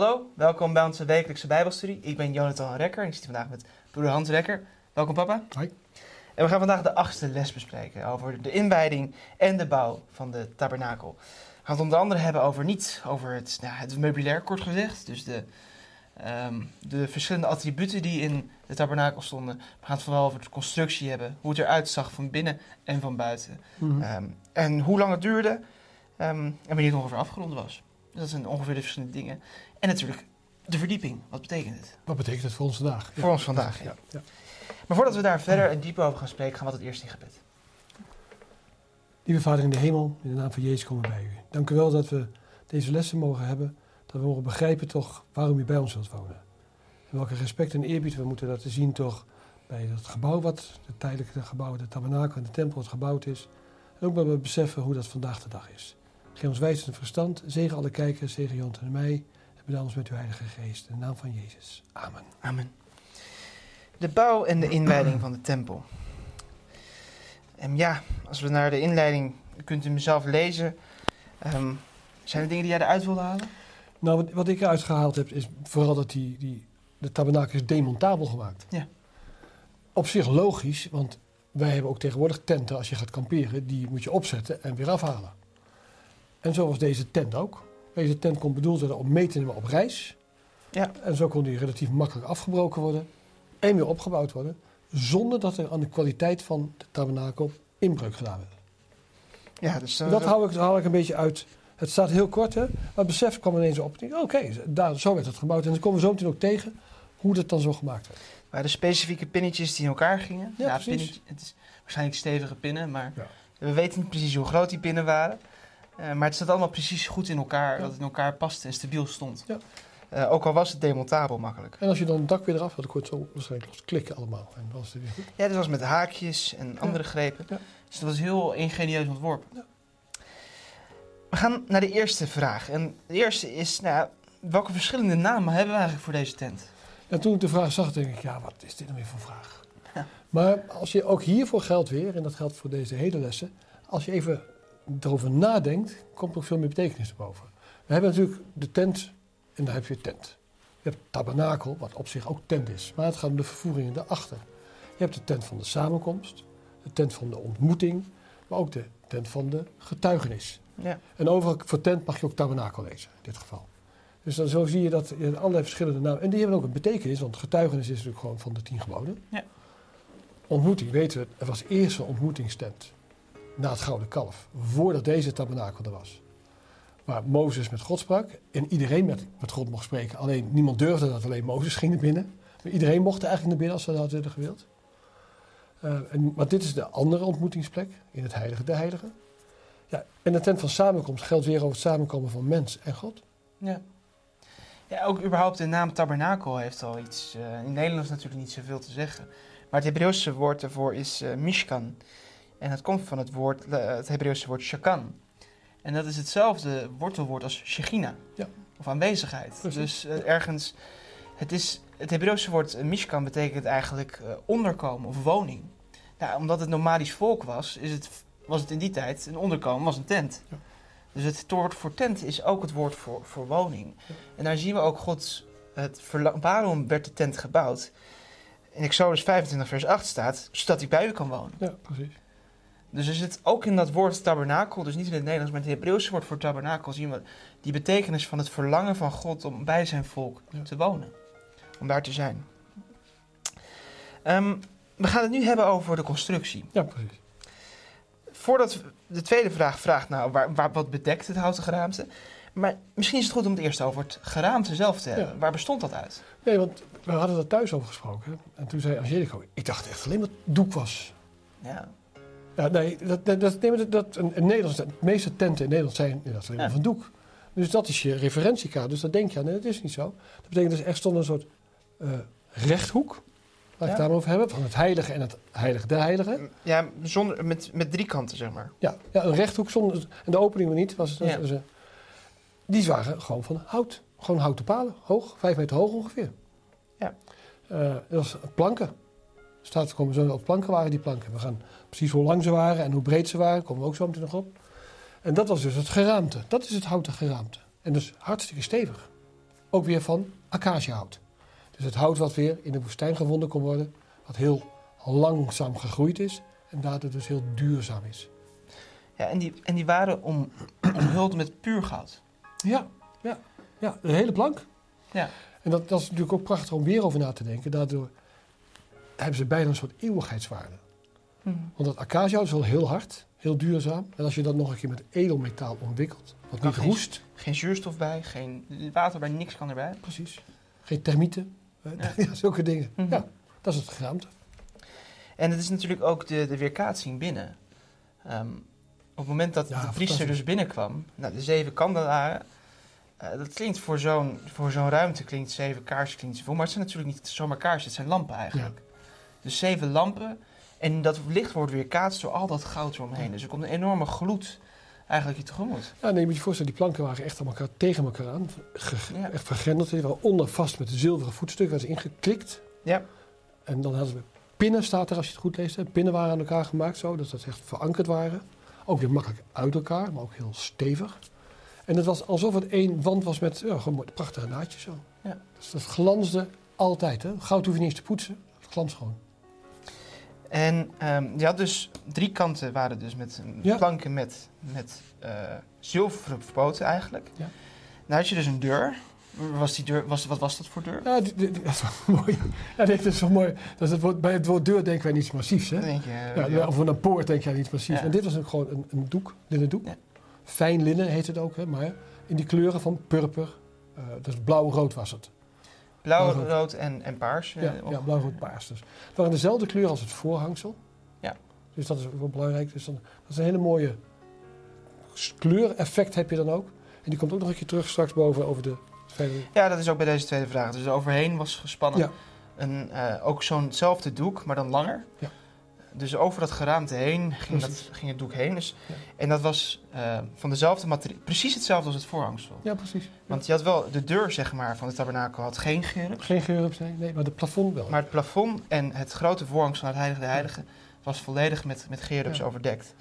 Hallo, welkom bij onze wekelijkse Bijbelstudie. Ik ben Jonathan Rekker en ik zit vandaag met broeder Hans Rekker. Welkom papa. Hoi. En we gaan vandaag de achtste les bespreken over de inwijding en de bouw van de tabernakel. We gaan het onder andere hebben over niet over het, nou, het meubilair kort gezegd, dus de, ehm, de verschillende attributen die in de tabernakel stonden. We gaan het vooral over de constructie hebben, hoe het eruit zag van binnen en van buiten. Mhm. Ehm, en hoe lang het duurde ehm, en wanneer het ongeveer afgerond was. Dus dat zijn ongeveer de verschillende dingen. En natuurlijk de verdieping. Wat betekent het? Wat betekent het voor ons vandaag? Voor ons vandaag, ja. Ja, ja. Maar voordat we daar verder en dieper over gaan spreken, gaan we het eerst in gebed. Lieve Vader in de hemel, in de naam van Jezus komen we bij u. Dank u wel dat we deze lessen mogen hebben. Dat we mogen begrijpen toch waarom u bij ons wilt wonen. En welke respect en eerbied we moeten laten zien toch bij het gebouw wat, het tijdelijke gebouw, de tabernakel en de tempel wat gebouwd is. En ook dat we beseffen hoe dat vandaag de dag is. Geef ons wijs en verstand. Zegen alle kijkers, zegen Jont en mij. En bedan ons met uw heilige geest. In de naam van Jezus. Amen. Amen. De bouw en de inwijding van de tempel. En ja, als we naar de inleiding, kunt u mezelf lezen. Ehm, zijn er dingen die jij eruit wilde halen? Nou, wat, wat ik eruit gehaald heb, is vooral dat die, die, de tabernakel is demontabel gemaakt. Ja. Op zich logisch, want wij hebben ook tegenwoordig tenten, als je gaat kamperen, die moet je opzetten en weer afhalen. En zo was deze tent ook. Deze tent kon bedoeld worden om mee te nemen op reis. Ja. En zo kon die relatief makkelijk afgebroken worden en weer opgebouwd worden, zonder dat er aan de kwaliteit van de tabernakel inbreuk gedaan werd. Ja, dus eh, Dat haal ik, haal ik een beetje uit. Het staat heel kort, hè? maar het besef kwam ineens op. Oké, daar zo werd het gebouwd. En dan komen we zo meteen ook tegen hoe dat dan zo gemaakt werd. waren de specifieke pinnetjes die in elkaar gingen. Ja, precies. pinnetje- het is waarschijnlijk stevige pinnen, maar Ja. we weten niet precies hoe groot die pinnen waren. Eh, maar het zat allemaal precies goed in elkaar, Ja. dat het in elkaar paste en stabiel stond. Ja. Eh, ook al was het demontabel makkelijk. En als je dan het dak weer eraf had, kon je het zo waarschijnlijk klikken allemaal. En was het weer. Ja, dit was met haakjes en andere grepen. Ja. Dus dat was heel ingenieus ontworpen. We gaan naar de eerste vraag. En de eerste is, nou, ja, welke verschillende namen hebben we eigenlijk voor deze tent? En toen ik de vraag zag, denk ik, ja, wat is dit nou weer voor vraag? Ja. Maar als je ook hiervoor geldt weer, en dat geldt voor deze hele lessen, als je even erover nadenkt, komt er ook veel meer betekenis boven. We hebben natuurlijk de tent, en dan heb je tent. Je hebt tabernakel, wat op zich ook tent is, maar het gaat om de vervoeringen daarachter. Je hebt de tent van de samenkomst, de tent van de ontmoeting, maar ook de tent van de getuigenis. Ja. En overal voor tent mag je ook tabernakel lezen, in dit geval. Dus dan zo zie je dat je allerlei verschillende namen. En die hebben ook een betekenis, want getuigenis is natuurlijk gewoon van de tien geboden. Ja. Ontmoeting, weten we, er was eerst een ontmoetingstent na het Gouden Kalf, voordat deze tabernakel er was. Waar Mozes met God sprak en iedereen met, met God mocht spreken. Alleen niemand durfde dat, alleen Mozes ging naar binnen. Maar iedereen mocht er eigenlijk naar binnen als ze dat hadden gewild. Eh, en, maar dit is de andere ontmoetingsplek in het Heilige der Heiligen. Ja, en de tent van samenkomst geldt weer over het samenkomen van mens en God. Ja. Ja, ook überhaupt de naam tabernakel heeft al iets. eh, in Nederlands natuurlijk niet zoveel te zeggen. Maar het Hebreeuwse woord ervoor is eh, mishkan. En dat komt van het, woord, eh, het Hebreeuwse woord shakan. En dat is hetzelfde wortelwoord als shechina. Ja. Of aanwezigheid. Precies. Dus eh, ergens... Het, is, het Hebreeuwse woord eh, mishkan betekent eigenlijk onderkomen of woning. Nou, omdat het nomadisch volk was, is het, was het in die tijd een onderkomen, was een tent. Ja. Dus het woord voor tent is ook het woord voor, voor woning. Ja. En daar zien we ook Gods... Het waarom werd de tent gebouwd? In Exodus 25 vers 8 staat, zodat hij bij u kan wonen. Ja, precies. Dus er zit ook in dat woord tabernakel, dus niet in het Nederlands, maar in het Hebreeuwse woord voor tabernakel zien we die betekenis van het verlangen van God om bij zijn volk te wonen. Om daar te zijn. Ehm, we gaan het nu hebben over de constructie. Ja, precies. Voordat we- de tweede vraag vraagt, nou, waar, waar, wat bedekt het houten geraamte? Maar misschien is het goed om het eerst over het geraamte zelf te hebben. Ja. Waar bestond dat uit? Nee, want we hadden dat thuis over gesproken. En toen zei Angelico, ik dacht echt alleen dat het doek was. Ja, Ja, nee, dat, dat, dat, nee, maar dat, dat, in Nederland, de meeste tenten in Nederland zijn inderdaad alleen maar Ja. van doek. Dus dat is je referentiekaart. Dus dat denk je aan. Nee, dat is niet zo. Dat betekent dus echt stond een soort eh, rechthoek. Waar ik het daarover hebben. Van het heilige en het heilige der heiligen. ja zonder, met, met drie kanten, zeg maar. Ja, ja een rechthoek zonder... En de opening weer niet. Was, was, Ja. was, eh, die waren gewoon van hout. Gewoon houten palen. Hoog. Vijf meter hoog ongeveer. Ja. Eh, dat was planken. Staat komen zo op planken waren die planken. We gaan precies hoe lang ze waren en hoe breed ze waren. Komen we ook zo meteen nog op. En dat was dus het geraamte. Dat is het houten geraamte. En dus hartstikke stevig. ook weer van acaciahout. Dus het hout wat weer in de woestijn gevonden kon worden, wat heel langzaam gegroeid is en daardoor dus heel duurzaam is. Ja, en die, en die waren om, omhuld met puur goud. Ja, ja, ja, de hele plank. Ja. En dat, dat is natuurlijk ook prachtig om weer over na te denken. Daardoor hebben ze bijna een soort eeuwigheidswaarde. Want dat acaciahout is wel heel hard, heel duurzaam. En als je dat nog een keer met edelmetaal ontwikkelt, wat niet geen- roest, Geen zuurstof bij, geen water bij, niks kan erbij. precies. Geen termieten, Ja. ja. zulke dingen. Mhm. Ja, dat is het geraamte. En het is natuurlijk ook de, de weerkaatsing binnen. Ehm, op het moment dat Ja, de priester dus binnenkwam, nou, de zeven kandelaren, eh, dat klinkt voor zo'n, voor zo'n ruimte, klinkt zeven kaarsen, klinkt maar het zijn natuurlijk niet zomaar kaarsen, het zijn lampen eigenlijk. Dus zeven lampen en dat licht wordt weerkaatst door al dat goud eromheen. Dus er komt een enorme gloed eigenlijk je tegemoet. Ja, nee, je moet je voorstellen, die planken waren echt aan elkaar, tegen elkaar aan. ge- Ja. Echt vergrendeld. Die waren onder vast met zilveren voetstukken, werden ze ingeklikt. Ja. En dan hadden ze pinnen, staat er als je het goed leest. Hè. Pinnen waren aan elkaar gemaakt zo, dat ze echt verankerd waren. Ook weer makkelijk uit elkaar, maar ook heel stevig. En het was alsof het één wand was met ja, gewoon prachtige naadjes zo. Ja. Dus dat glansde altijd. Hè. Goud hoef je niet eens te poetsen, het glans gewoon. En ehm, je had dus drie kanten waren dus met Ja. planken met, met eh, zilveren poten eigenlijk. Ja. Nou had je dus een deur. Was die deur was, wat was dat voor deur? Ja, die- die- die- dat is wel mooi. Ja, dat is wel mooi. Dat is het woord, bij het woord deur denken wij iets massiefs. Hè? Denk je, Ja. Of een poort denk aan iets massiefs. En dit was ook gewoon een, een doek, linnen doek. Fijn linnen heet het ook, hè, maar in die kleuren van purper. eh dus blauw-rood was het. Blauw, Blauw, rood en, en paars. eh, Ja, of- ja blauw-rood-paars dus. Het waren dezelfde kleur als het voorhangsel. Ja. Dus dat is ook wel belangrijk. Dus dan, dat is een hele mooie kleureffect heb je dan ook. En die komt ook nog een keer terug straks boven over de. Ja, dat is ook bij deze tweede vraag. Dus overheen was gespannen Ja. een, eh, ook zo'nzelfde doek, maar dan langer. Ja. Dus over dat geraamte heen ging, dat, ging het doek heen. Dus, Ja. En dat was eh, van dezelfde materie, precies hetzelfde als het voorhangsel. Ja, precies. Want je had wel de deur zeg maar, van de tabernakel had geen gerub. Geen geur nee, nee, maar de plafond wel. Maar het plafond en het grote voorhangsel naar het Heilige der Heiligen was volledig met, met gerubs Ja. overdekt.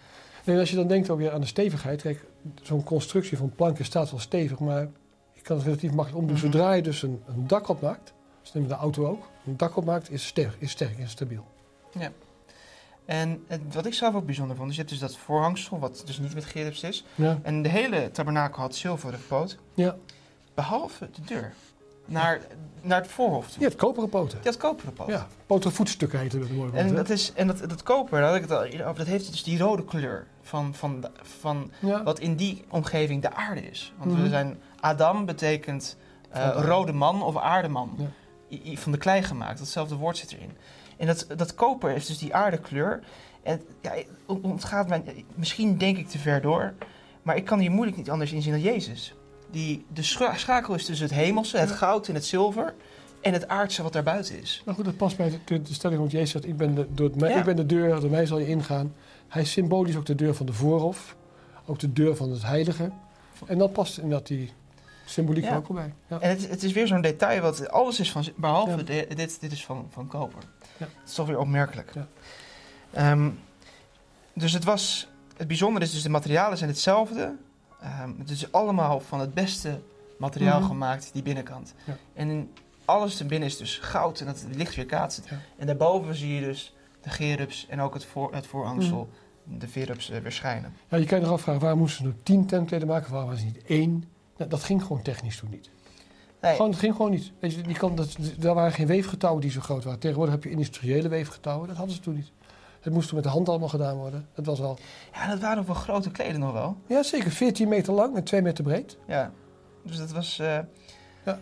Nee, en als je dan denkt ook weer aan de stevigheid. Kijk, zo'n constructie van planken staat wel stevig, maar je kan het relatief makkelijk omdoen. Mhm. Zodra je dus een, een dak op maakt, dus neem de auto ook, een dak op maakt, is sterk, is sterk, is stabiel. En het, wat ik zelf ook bijzonder vond, is je hebt dus dat voorhangsel, wat dus niet met gerubs is. Ja, En de hele tabernakel had zilveren poot, ja. behalve de deur. Naar, naar het voorhof toe. Je hebt koperen poten. Die had koperen poot. Ja, poten voetstukken heette dat mooi. En dat, is, en dat, dat koper, daar had ik het al over, dat heeft dus die rode kleur van, van, van ja. wat in die omgeving de aarde is. Want Mhm. we zijn, Adam betekent eh, rode man of aardeman. Ja. I- i- Van de klei gemaakt, datzelfde woord zit erin. En dat, dat koper is dus die aardekleur. En ja, het ontgaat mij, misschien denk ik te ver door, maar ik kan hier moeilijk niet anders in zien dan Jezus. Die, de scha- schakel is tussen het hemelse, het goud en het zilver, en het aardse wat daarbuiten is. Nou goed, dat past bij de, de stelling van Jezus. zegt, Ik ben, de, door mij, Ja. ik ben de deur, door mij zal je ingaan. Hij is symbolisch ook de deur van de voorhof. Ook de deur van het heilige. En dat past inderdaad die symboliek Ja. ook wel bij. Ja. En het, het is weer zo'n detail, wat alles is van, behalve Ja. de- dit, dit is van, van koper. Ja. Het is toch weer opmerkelijk. Ja. Ehm, dus het was, het bijzondere is dus de materialen zijn hetzelfde. Ehm, het is allemaal van het beste materiaal Mhm. gemaakt, die binnenkant. En alles erbinnen is dus goud en dat licht weer kaatst. En daarboven zie je dus de gerubs en ook het, voor, het voorhangsel, Mhm. de verubs eh, weer schijnen. Ja, je kan je nog afvragen, waarom moesten ze nu tien tentkleden maken? Waarom was het niet één? Nou, dat ging gewoon technisch toen niet. Nee, Gewoon, het ging gewoon niet. Weet je, die kan, dat, daar waren geen weefgetouwen die zo groot waren. Tegenwoordig heb je industriële weefgetouwen. Dat hadden ze toen niet. Het moest toen met de hand allemaal gedaan worden. Het was al, ja, dat waren ook wel grote kleden nog wel. ja zeker, 14 meter lang en 2 meter breed. Ja, dus dat was. eh, Ja.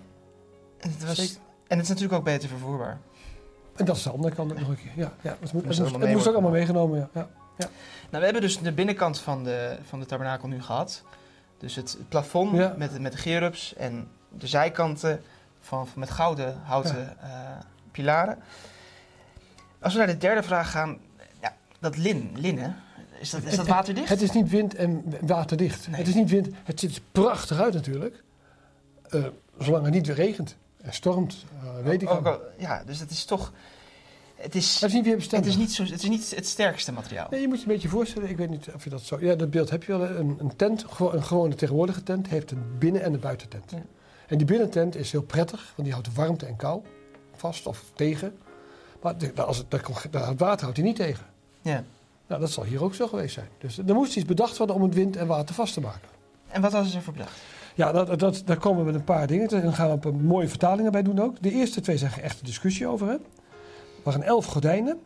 En het, was Zeker. en het is natuurlijk ook beter vervoerbaar. En dat is de andere kant ook nog een keer. Ja, ja, het moest, het ook allemaal meegenomen. Ja. Ja. Nou, we hebben dus de binnenkant van de, van de tabernakel nu gehad. Dus het plafond Ja. met, met de gerubs en de zijkanten van, van met gouden houten eh, pilaren. Als we naar de derde vraag gaan, ja, dat lin, linnen, is dat, is dat waterdicht? Het is niet wind- en waterdicht. Nee. Het is niet wind. Het ziet er prachtig uit natuurlijk. Eh, zolang het niet weer regent en stormt, eh, weet ik Ook wel. al- ja, dus het is toch. Het is, Het is niet zo, het is niet het sterkste materiaal. Nee, je moet je een beetje voorstellen. Ik weet niet of je dat zo... Ja, dat beeld heb je wel. Een, een tent, een gewone tegenwoordige tent, heeft een binnen- en een buitentent. Ja. En die binnentent is heel prettig, want die houdt de warmte en kou vast of tegen. Maar de- als het, dat het water houdt hij niet tegen. Ja. Nou, dat zal hier ook zo geweest zijn. Dus er moest iets bedacht worden om het wind en water vast te maken. En wat hadden ze ervoor bedacht? Ja, dat, dat, daar komen we met een paar dingen. Dan gaan we een mooie vertalingen bij doen ook. De eerste twee zijn echt een discussie over. Hè. Waren elf gordijnen.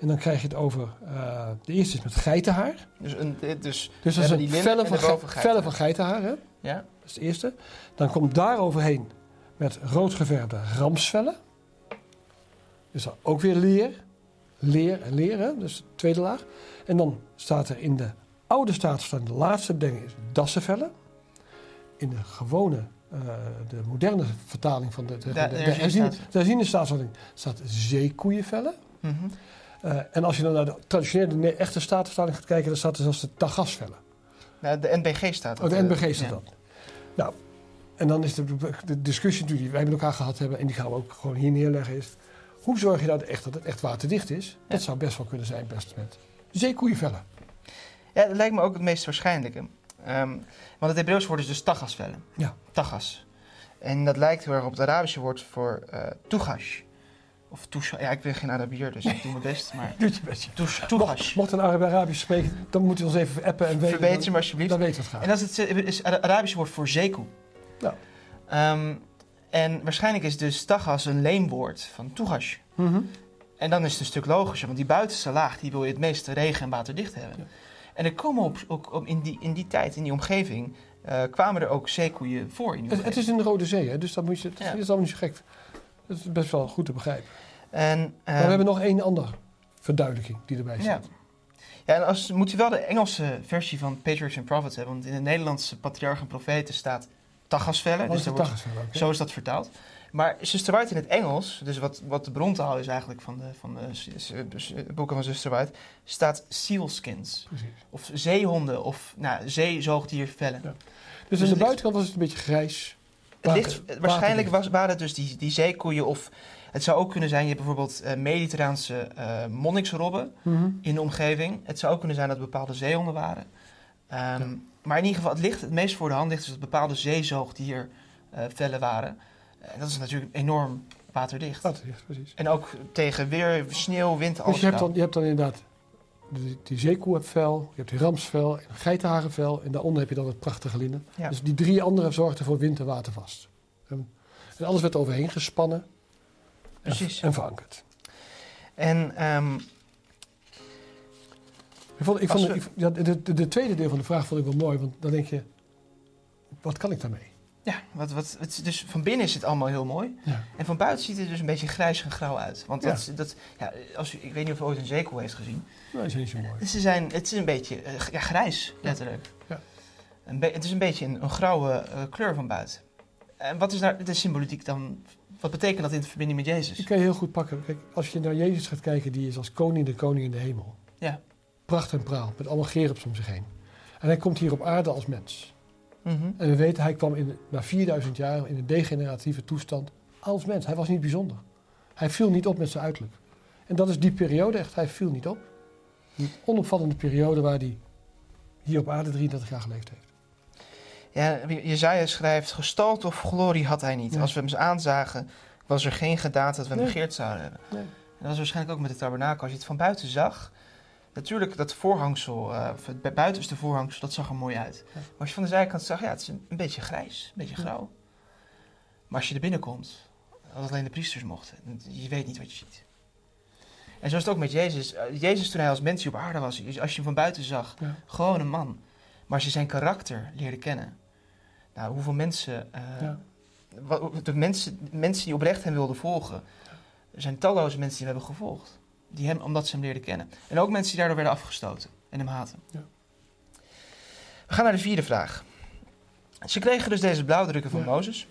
En dan krijg je het over... eh, de eerste is met geitenhaar. Dus, een, dus, Dus dat is een vellen en van, daarboven ge- vellen van geitenhaar. Hè. ja? Dat is de eerste. Dan komt daar overheen met rood geverfde ramsvellen. Dus dan ook weer leer. Leer en leer, hè? dus de tweede laag. En dan staat er in de oude staatvertaling, de laatste bedenking is dassenvellen. In de gewone, de moderne vertaling van de, de, de, de, herziene, de staatvertaling staat zeekoeienvellen. Mhm. Eh, en als je dan naar de traditionele ne- echte staatvertaling gaat kijken, dan staat er zelfs de tagasvellen. Nou, de NBG staat Oh, dat, de eh, NBG staat ja. dat. Nou, en dan is de, de discussie natuurlijk die wij met elkaar gehad hebben, en die gaan we ook gewoon hier neerleggen, is hoe zorg je nou echt dat het echt waterdicht is? Dat zou best wel kunnen zijn, best met zeekoeienvellen. Ja, dat lijkt me ook het meest waarschijnlijke. Ehm, want het Hebreeuws woord is dus tagasvellen. Ja. Tagas. En dat lijkt heel erg op het Arabische woord voor tugash. Of tush. Ja, ik ben geen Arabier, dus ik doe mijn best. Maar Doet je best. Mocht een Arabisch spreken, dan moet je ons even appen en weten. Verbeter me alsjeblieft. dan weten we het En graag. dat is het, is het Arabische woord voor zeekoe. Ja. Ehm, en waarschijnlijk is dus tagas een leenwoord van tugash. Mhm. En dan is het een stuk logischer, want die buitenste laag die wil je het meeste regen en waterdicht hebben. Ja. En er komen op, ook op in, die, in die tijd, in die omgeving, eh, kwamen er ook zeekoeien voor in die Het, het is in de Rode Zee, hè, dus dat, moet je, dat Ja. is allemaal niet zo gek. Dat is best wel goed te begrijpen. En, maar ehm, we hebben nog één andere verduidelijking die erbij ja. staat. ja, en als, moet je wel de Engelse versie van Patriarchs and Prophets hebben, want in de Nederlandse Patriarch en Profeten staat tagasvellen. Dus wordt, zo is dat vertaald. Maar Sister White in het Engels, dus wat, wat de brontaal is eigenlijk van de, van de boeken van Sister White, staat sealskins. Precies. Of zeehonden, of nou, zeezoogdiervellen. Ja. Dus Dus aan de buitenkant was het een beetje grijs. Waarschijnlijk was, waren het dus die, die zeekoeien of het zou ook kunnen zijn, je hebt bijvoorbeeld eh, mediterraanse eh monniksrobben Mhm. in de omgeving. Het zou ook kunnen zijn dat bepaalde zeehonden waren. Ehm, Maar in ieder geval, het, ligt, het meest voor de hand ligt dus dat bepaalde zeezoogdiervellen waren. En dat is natuurlijk enorm waterdicht. Waterdicht, precies. En ook tegen weer, sneeuw, wind, alles. Dus je hebt, dan, je hebt dan inderdaad die, die je hebt die ramsvel, een geitenharenvel en daaronder heb je dan het prachtige linnen. Ja. Dus die drie andere zorgden voor wind en water vast. En, en alles werd overheen gespannen en, Precies. en verankerd. En ehm, Ik vond, ik vond, we- ik- ja, de, de, de tweede deel van de vraag vond ik wel mooi, want dan denk je, wat kan ik daarmee? Ja, wat, wat, het, is dus van binnen is het allemaal heel mooi. Ja. En van buiten ziet het dus een beetje grijs en grauw uit. Want Ja. dat, dat, ja, als u, ik weet niet of u ooit een zeekoe heeft gezien. Nou, die zijn niet zo mooi. Ze zijn, het is een beetje eh, ja, grijs, letterlijk. Ja. Een het is een beetje een, een grauwe eh, kleur van buiten. En wat is nou de symboliek dan? Wat betekent dat in verbinding met Jezus? Die kan je heel goed pakken. Kijk, als je naar Jezus gaat kijken, die is als koning de koning in de hemel. Ja. Pracht en praal, met allemaal gerubs om zich heen. En hij komt hier op aarde als mens. Mhm. En we weten, hij kwam in, na 4000 jaar in een degeneratieve toestand als mens. Hij was niet bijzonder. Hij viel niet op met zijn uiterlijk. En dat is die periode echt, hij viel niet op. Die onopvallende periode waar hij hier op aarde 33 jaar geleefd heeft. Ja, Jezaja schrijft, gestalte of glorie had hij niet. Nee. Als we hem aanzagen, was er geen gedaante dat we hem Nee. zouden hebben. Nee. En dat was waarschijnlijk ook met de tabernakel. Als je het van buiten zag, natuurlijk dat voorhangsel, of het bu- buitenste voorhangsel, dat zag er mooi uit. Maar als je van de zijkant zag, ja, het is een, een beetje grijs, een beetje grauw. Maar als je er binnenkomt, als alleen de priesters mochten, je weet niet wat je ziet. En zo is het ook met Jezus. Eh, Jezus toen hij als mens hier op aarde was, als je hem van buiten zag, Ja. gewoon een man. Maar als je zijn karakter leerde kennen, nou, hoeveel mensen, eh, Ja. wat- de mensen, mensen die oprecht hem wilden volgen, er zijn talloze mensen die hem hebben gevolgd. Die hem, omdat ze hem leerden kennen. En ook mensen die daardoor werden afgestoten en hem haten. Ja. We gaan naar de vierde vraag. Ze kregen dus deze blauwdrukken van Ja. Mozes.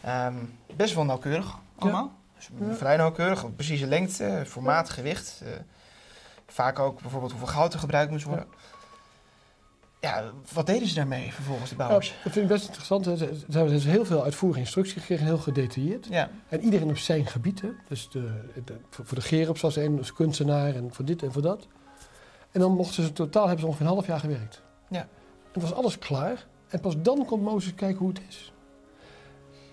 Ehm, best wel nauwkeurig allemaal. Dus Ja. Vrij nauwkeurig, precieze lengte, formaat, gewicht. eh, vaak ook bijvoorbeeld hoeveel goud er gebruikt moest worden. Ja, wat deden ze daarmee vervolgens, de Ja, bouwers? dat vind ik best interessant. Ze hebben dus heel veel uitvoerige instructie gekregen, heel gedetailleerd. Ja, En iedereen op zijn gebied. Hè? Dus de, de- voor de Gerubs was een als kunstenaar en voor dit en voor dat. En dan mochten ze totaal hebben ze ongeveer een half jaar gewerkt. Ja. En was alles klaar. En pas dan kon Mozes kijken hoe het is.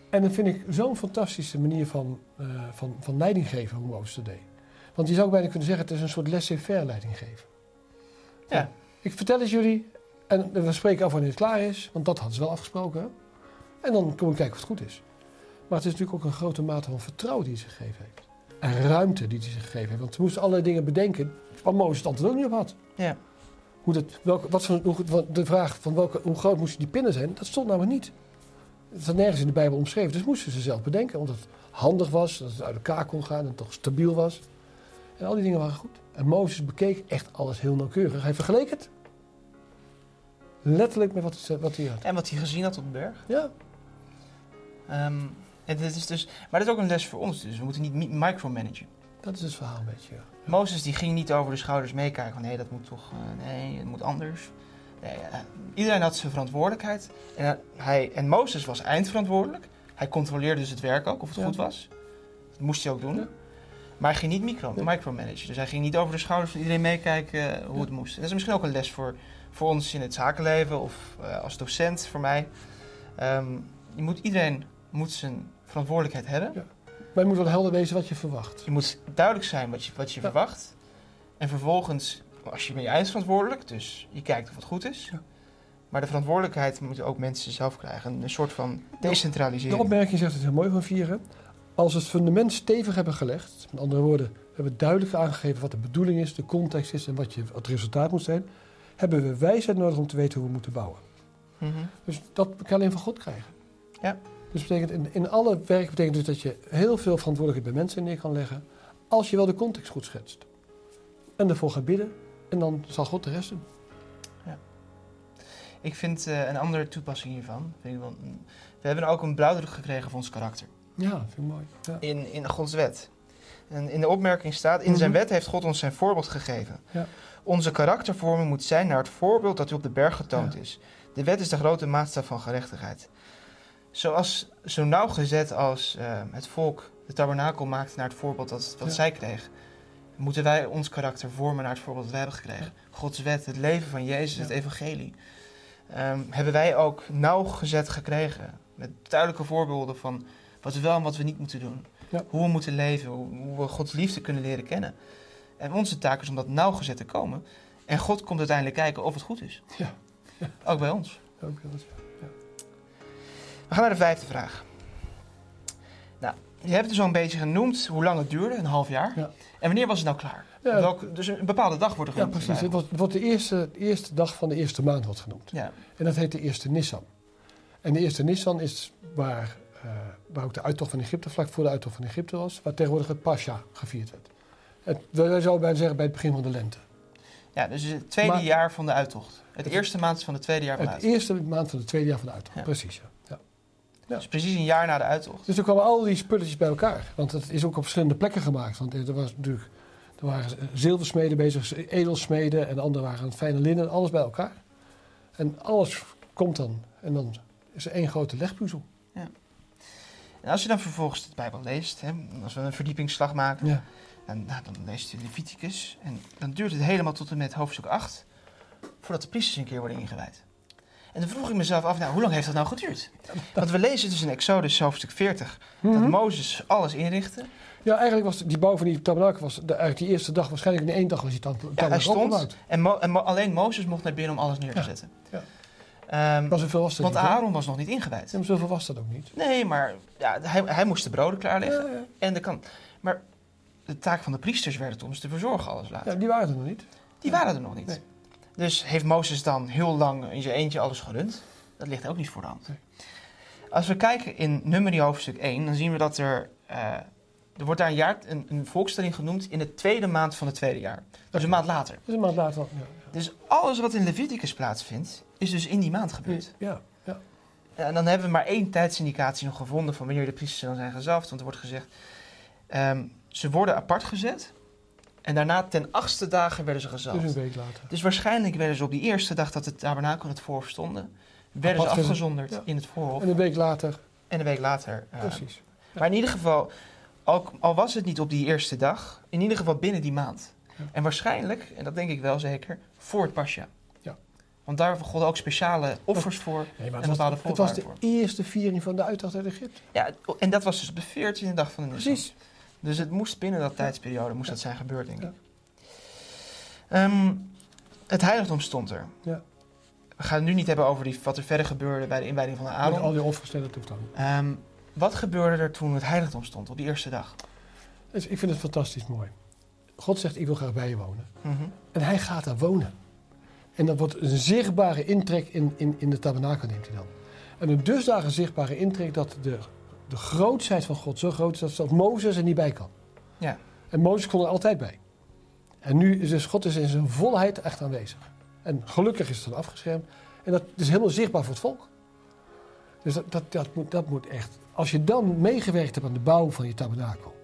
En dan vind ik zo'n fantastische manier van, eh, van, van leiding geven hoe Mozes dat deed. Want je zou ook bijna kunnen zeggen, het is een soort laissez-faire leiding geven. Ja. Ik vertel het jullie en we spreken af wanneer het klaar is, want dat hadden ze wel afgesproken. En dan kom ik kijken of het goed is. Maar het is natuurlijk ook een grote mate van vertrouwen die hij zich gegeven heeft. En ruimte die hij zich gegeven heeft. Want ze moesten allerlei dingen bedenken waar Mozes het antwoord ook niet op had. Ja. Hoe dat, welke, wat hoe, wat- de vraag van welke, hoe groot moesten die pinnen zijn, dat stond namelijk niet. Het staat nergens in de Bijbel omschreven. Dus moesten ze zelf bedenken. Omdat het handig was, dat het uit elkaar kon gaan en toch stabiel was. En al die dingen waren goed. En Mozes bekeek echt alles heel nauwkeurig. Hij vergeleek het letterlijk met wat, het- wat hij had. En wat hij gezien had op de berg. Ja, Ehm, en dit is dus, maar dat is ook een les voor ons dus. We moeten niet mi- micromanagen. dat is het verhaal een beetje. Ja. Mozes die ging niet over de schouders meekijken van nee, dat moet toch, eh, nee, het moet anders. Nee, eh, iedereen had zijn verantwoordelijkheid. En, eh, hij, en Mozes was eindverantwoordelijk. Hij controleerde dus het werk ook, of het Ja. goed was. Dat moest hij ook doen. Ja. Maar hij ging niet micro, Nee. micromanagen. Dus hij ging niet over de schouders van iedereen meekijken hoe Ja. het moest. En dat is misschien ook een les voor, voor ons in het zakenleven of eh, als docent voor mij. Ehm, je moet, iedereen moet zijn verantwoordelijkheid hebben. Ja. Maar je moet wel helder wezen wat je verwacht. Je moet duidelijk zijn wat je, wat je Ja. verwacht. En vervolgens, als je ben je eindverantwoordelijk, dus je kijkt of het goed is. Ja. Maar de verantwoordelijkheid moeten ook mensen zelf krijgen. Een soort van De decentralisering. opmerking zegt het heel mooi van Vieren. Als we het fundament stevig hebben gelegd, met andere woorden, we hebben duidelijk aangegeven wat de bedoeling is, de context is en wat je, wat het resultaat moet zijn, hebben we wijsheid nodig om te weten hoe we moeten bouwen. Mhm. Dus dat kan je alleen van God krijgen. Ja. Dus betekent in, in alle werk betekent dus dat je heel veel verantwoordelijkheid bij mensen neer kan leggen, als je wel de context goed schetst. En ervoor gaat bidden, en dan zal God de rest doen. Ik vind eh, een andere toepassing hiervan. Vind ik wel, we hebben ook een blauwdruk gekregen van ons karakter. Ja, vind ik mooi. Ja. In, in Gods wet. En in de opmerking staat: In zijn Mhm. wet heeft God ons zijn voorbeeld gegeven. Ja. Onze karaktervorming moet zijn naar het voorbeeld dat u op de berg getoond Ja. is. De wet is de grote maatstaf van gerechtigheid. Zoals, zo nauwgezet als eh, het volk de tabernakel maakte naar het voorbeeld dat, Ja. zij kreeg, moeten wij ons karakter vormen naar het voorbeeld dat wij hebben gekregen. Gods wet, het leven van Jezus, het evangelie. Ehm, hebben wij ook nauwgezet gekregen. Met duidelijke voorbeelden van wat we wel en wat we niet moeten doen. Ja. Hoe we moeten leven, hoe, hoe we Gods liefde kunnen leren kennen. En onze taak is om dat nauwgezet te komen. En God komt uiteindelijk kijken of het goed is. Ja. Ja. Ook bij ons. Ook heel goed. We gaan naar de vijfde vraag. Nou, je hebt dus al een beetje genoemd hoe lang het duurde, een half jaar. Ja. En wanneer was het nou klaar? Ja. Welke, dus een bepaalde dag wordt er Ja, genoemd. de precies. Het wordt, het wordt de, eerste, de eerste dag van de eerste maand wordt genoemd. Ja, En dat heet de eerste Nissan. En de eerste Nissan is waar, eh, waar ook de uittocht van Egypte, vlak voor de uittocht van Egypte was, waar tegenwoordig het Pascha gevierd werd. Het, wij zouden bijna zeggen bij het begin van de lente. ja dus het tweede Maar- jaar van de uittocht. Het Het- eerste maand van het tweede jaar van de Het uittocht. eerste maand van het tweede jaar van de uittocht, Ja. precies. Ja. Ja. ja. Dus precies een jaar na de uittocht. Dus er kwamen al die spulletjes bij elkaar. Want het is ook op verschillende plekken gemaakt. Want er was natuurlijk, er waren zilversmeden bezig, edelsmeden en anderen waren aan het fijne linnen, alles bij elkaar. En alles komt dan. En dan is er één grote legpuzzel. En als je dan vervolgens de Bijbel leest, hè, als we een verdiepingsslag maken, Ja. Dan, nou, dan leest je Leviticus. En dan duurt het helemaal tot en met hoofdstuk 8, voordat de priesters een keer worden ingewijd. En dan vroeg ik mezelf af, nou, hoe lang heeft dat nou geduurd? Want we lezen dus in Exodus hoofdstuk 40 dat Mhm. Mozes alles inrichtte. Ja, eigenlijk was die bouw van die tabernakel was de, eigenlijk die eerste dag, waarschijnlijk in één dag was die tab- tabernakel Ja, hij stond opgebouwd. en, Mo- en Mo- alleen Mozes mocht naar binnen om alles neer te Ja, zetten. ja. Ehm, Maar zoveel was want niet. Aaron was nog niet ingewijd. Ja, maar zoveel was dat ook niet. Nee, maar ja, hij, hij moest de broden klaarleggen. Ja, ja. En de kan. Maar de taak van de priesters werd het om ze te verzorgen alles later. Ja, die waren er nog niet. Die waren er nog niet. Nee. Dus heeft Mozes dan heel lang in zijn eentje alles gerund? Dat ligt ook niet voor de hand. Nee. Als we kijken in Numeri hoofdstuk 1, dan zien we dat er... eh, er wordt daar een, jaar, een, een volkstelling genoemd in de tweede maand van het tweede jaar. Dus een maand later. Is een maand later. Ja, Dus alles wat in Leviticus plaatsvindt, is dus in die maand gebeurd. ja. ja. En dan hebben we maar één tijdsindicatie nog gevonden van wanneer de priesters dan zijn gezalfd. Want er wordt gezegd, ehm, ze worden apart gezet. En daarna ten achtste dagen werden ze gezalfd. Dus een week later. Dus waarschijnlijk werden ze op die eerste dag dat het tabernakel het voorhof stonden, werden Apart ze afgezonderd Ja. in het voorhof. En een week later, En een week later. eh, precies. Maar in ieder geval, al, al was het niet op die eerste dag, in ieder geval binnen die maand. Ja. En waarschijnlijk, en dat denk ik wel zeker, voor het Pascha. Ja. Want daar God ook speciale offers voor. Nee, maar En het, was, bepaalde het was de eerste viering van de uittocht uit Egypte. Ja, en dat was dus de 14e dag van de Nissan. Precies. Dus het moest binnen dat tijdsperiode moest dat zijn gebeurd, denk ik. Ehm, het heiligdom stond er. Ja. We gaan het nu niet hebben over die, wat er verder gebeurde bij de inwijding van de Met Aaron. al die dan niet. Ehm, wat gebeurde er toen het heiligdom stond op die eerste dag? Dus ik vind het fantastisch mooi. God zegt, ik wil graag bij je wonen. Mhm. En hij gaat daar wonen. En dat wordt een zichtbare intrek in, in, in de tabernakel neemt hij dan. En een dusdanig zichtbare intrek dat de, de grootsheid van God zo groot is dat zelfs Mozes er niet bij kan. Ja. En Mozes kon er altijd bij. En nu is dus God is in zijn volheid echt aanwezig. En gelukkig is het dan afgeschermd. En dat is helemaal zichtbaar voor het volk. Dus dat, dat, dat, moet, dat moet echt. Als je dan meegewerkt hebt aan de bouw van je tabernakel.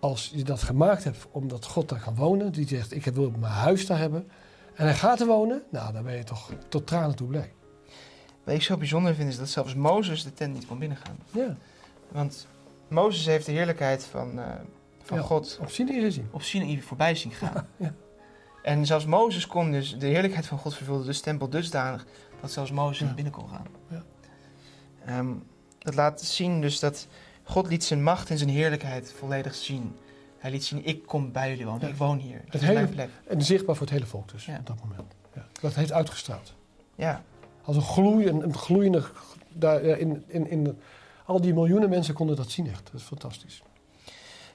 Als je dat gemaakt hebt omdat God daar kan wonen. Die zegt, ik wil mijn huis daar hebben. En hij gaat er wonen. Nou, dan ben je toch tot tranen toe blij. Wat ik zo bijzonder vind is dat zelfs Mozes de tent niet kon binnengaan. Ja, Want Mozes heeft de heerlijkheid van, eh, van Ja. God op Sinai gezien. op Sinaï voorbij zien gaan. Ja. En zelfs Mozes kon dus, de heerlijkheid van God vervulde de tempel dusdanig dat zelfs Mozes niet binnen kon gaan. Ja. Ehm, dat laat zien dus dat God liet zijn macht en zijn heerlijkheid volledig zien. Hij liet zien, ik kom bij jullie wonen, ik woon hier. Is hele-. En zichtbaar voor het hele volk dus, op dat moment. Ja. Dat heeft uitgestraald. Ja, Als een, gloei, een, een gloeiende... Daar, ja, in, in, in, al die miljoenen mensen konden dat zien echt. Dat is fantastisch.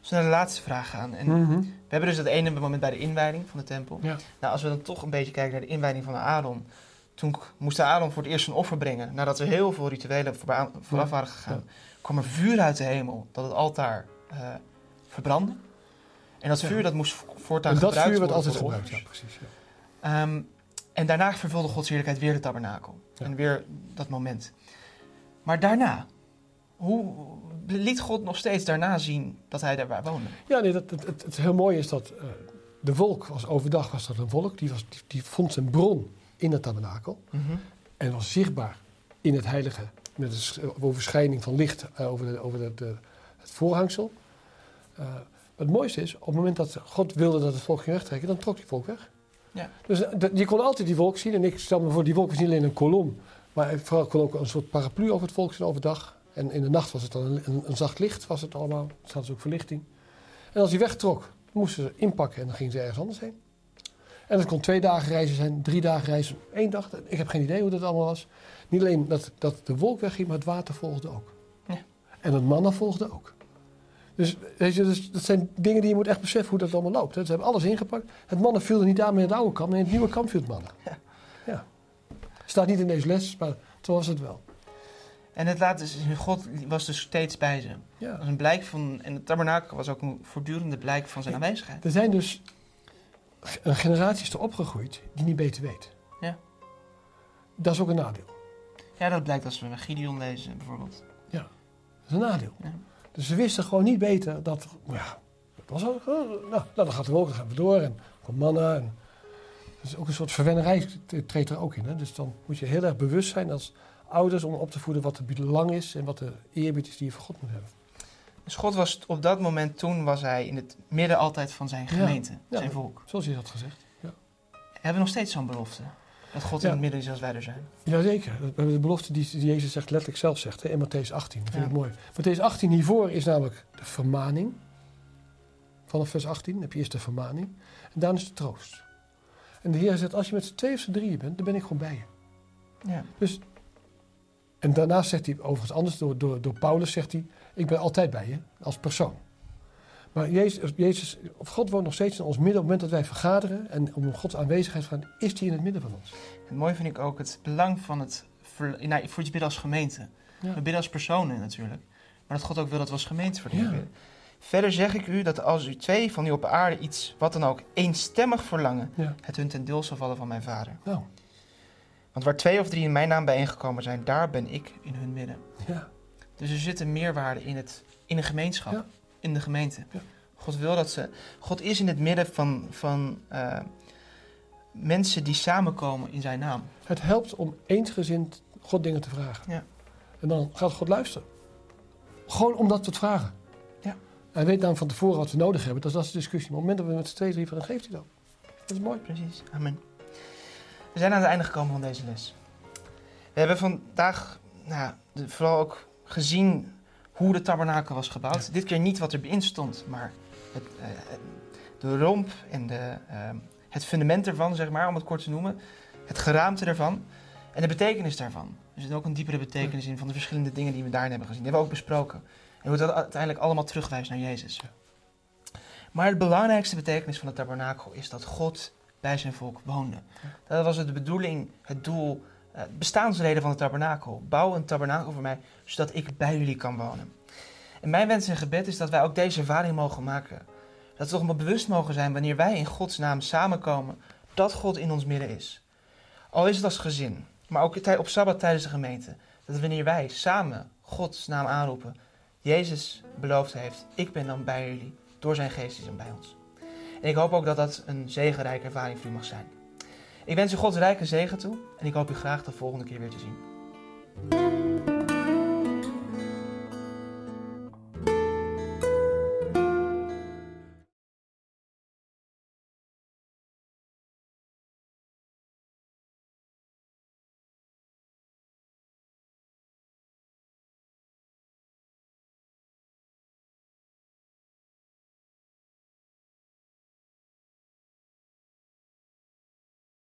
dus naar de laatste vraag gaan. En Mhm. we hebben dus dat ene moment bij de inwijding van de tempel. Ja. Nou, als we dan toch een beetje kijken naar de inwijding van de Aaron. Toen moest de Aaron voor het eerst een offer brengen. Nadat er heel veel rituelen vooraf Ja. waren gegaan. kwam er vuur uit de hemel dat het altaar eh, verbrandde. En dat Ja. vuur dat moest vo- voortaan En dat gebruikt vuur werd worden altijd gebruikt. Ja, precies. Ja. En daarna vervulde Gods heerlijkheid weer de tabernakel. Ja. En weer dat moment. Maar daarna, hoe liet God nog steeds daarna zien dat hij daar woonde? Ja, nee, dat, het, het, het heel mooie is dat eh, de volk was overdag was dat een volk. Die, was, die, die vond zijn bron in het tabernakel. En was zichtbaar in het heilige. Met een sch- overschijning van licht eh, over, de, over de, de- het voorhangsel. Eh, het mooiste is, op het moment dat God wilde dat het volk ging wegtrekken, dan trok die volk weg. Ja. Dus eh, de- je kon altijd die wolk zien. En ik stel me voor, die wolk was niet alleen een kolom. Maar het vooral kon ook een soort paraplu over het volk zijn overdag. En in de nacht was het dan een, een, een zacht licht, was het allemaal. Er zat dus ook verlichting. En als hij wegtrok, moesten ze inpakken en dan gingen ze ergens anders heen. En dat kon twee dagen reizen zijn, drie dagen reizen, één dag. Ik heb geen idee hoe dat allemaal was. Niet alleen dat, dat de wolk wegging, maar het water volgde ook. Ja. En het mannen volgde ook. Dus, weet je, dus dat zijn dingen die je moet echt beseffen hoe dat allemaal loopt. hè. Ze hebben alles ingepakt. Het mannen viel er niet aan met het oude kamp, nee, in het nieuwe kamp viel het mannen. Ja. ja. Staat niet in deze les, maar zo was het wel. En het laat dus, God was dus steeds bij ze. Dat Ja. was een blijk van, en het tabernakel was ook een voortdurende blijk van zijn aanwezigheid. Er zijn dus een generatie is er opgegroeid die niet beter weet. Ja. Dat is ook een nadeel. Ja, dat blijkt als we Gideon lezen bijvoorbeeld. Dat is een nadeel. Ja. Dus ze wisten gewoon niet beter dat, ja, dat was ook, oh, nou, nou, dan gaat de wolk, dan gaan we door en komt mannen. En, dus ook een soort verwennerij treedt er ook in. Hè? Dus dan moet je heel erg bewust zijn als ouders om op te voeden wat het belang is en wat de eerbied is die je voor God moet hebben. Dus God was op dat moment, toen was hij in het midden altijd van zijn gemeente, Ja. zijn volk. Zoals je dat gezegd. Ja. Hebben we nog steeds zo'n belofte? Dat God in het midden is als wij er zijn. Jazeker. We hebben de belofte die, Jezus zegt, letterlijk zelf zegt hè, in Matthäus 18. Dat vind ik mooi. Matthäus 18 hiervoor is namelijk de vermaning. Vanaf vers 18 heb je eerst de vermaning. En daarna is de troost. En de Heer zegt, als je met z'n twee of z'n drieën bent, dan ben ik gewoon bij je. Ja. Dus, en daarnaast zegt hij, overigens anders, door, door, door Paulus zegt hij, ik ben altijd bij je, als persoon. Maar Jezus, Jezus, of God woont nog steeds in ons midden. Op het moment dat wij vergaderen en om Gods aanwezigheid gaan, is hij in het midden van ons. Het mooie vind ik ook het belang van het, nou, voor je bidden als gemeente. Ja. We bidden als personen natuurlijk. Maar dat God ook wil dat we als gemeente voor Ja. Verder zeg ik u dat als u twee van u op aarde iets, wat dan ook, eenstemmig verlangen, Ja. het hun ten deel zal vallen van mijn vader. Nou, Want waar twee of drie in mijn naam bijeengekomen zijn, daar ben ik in hun midden. ja. Dus er zit een meerwaarde in, het, in een gemeenschap, Ja. In de gemeente. Ja. God wil dat ze. God is in het midden van, van eh, mensen die samenkomen in zijn naam. Het helpt om eensgezind God dingen te vragen. Ja. En dan gaat God luisteren. Gewoon omdat we het vragen. Ja. Hij weet dan van tevoren wat we nodig hebben. Dus dat is de discussie. Maar op het moment dat we met z'n twee, drie van, dan geeft hij dat. Dat is mooi. Precies. Amen. We zijn aan het einde gekomen van deze les. We hebben vandaag nou, vooral ook gezien hoe de tabernakel was gebouwd. Dit keer niet wat erin stond, maar het, eh, het- de romp en de, ehm, het fundament ervan, zeg maar, om het kort te noemen. Het geraamte ervan en de betekenis daarvan. Er zit ook een diepere betekenis in van de verschillende dingen die we daarin hebben gezien. Die hebben we ook besproken. En hoe dat uiteindelijk allemaal terugwijst naar Jezus. Maar de belangrijkste betekenis van de tabernakel is dat God bij zijn volk woonde. Dat was de bedoeling, het doel, de bestaansreden van de tabernakel. Bouw een tabernakel voor mij, zodat ik bij jullie kan wonen. En mijn wens en gebed is dat wij ook deze ervaring mogen maken. Dat we toch maar bewust mogen zijn wanneer wij in Gods naam samenkomen, dat God in ons midden is. Al is het als gezin, maar ook op Sabbat tijdens de gemeente. Dat wanneer wij samen Gods naam aanroepen, Jezus beloofd heeft, ik ben dan bij jullie, door zijn geest is hij bij ons. En ik hoop ook dat dat een zegenrijke ervaring voor u mag zijn. Ik wens u Gods rijke zegen toe en ik hoop u graag de volgende keer weer te zien.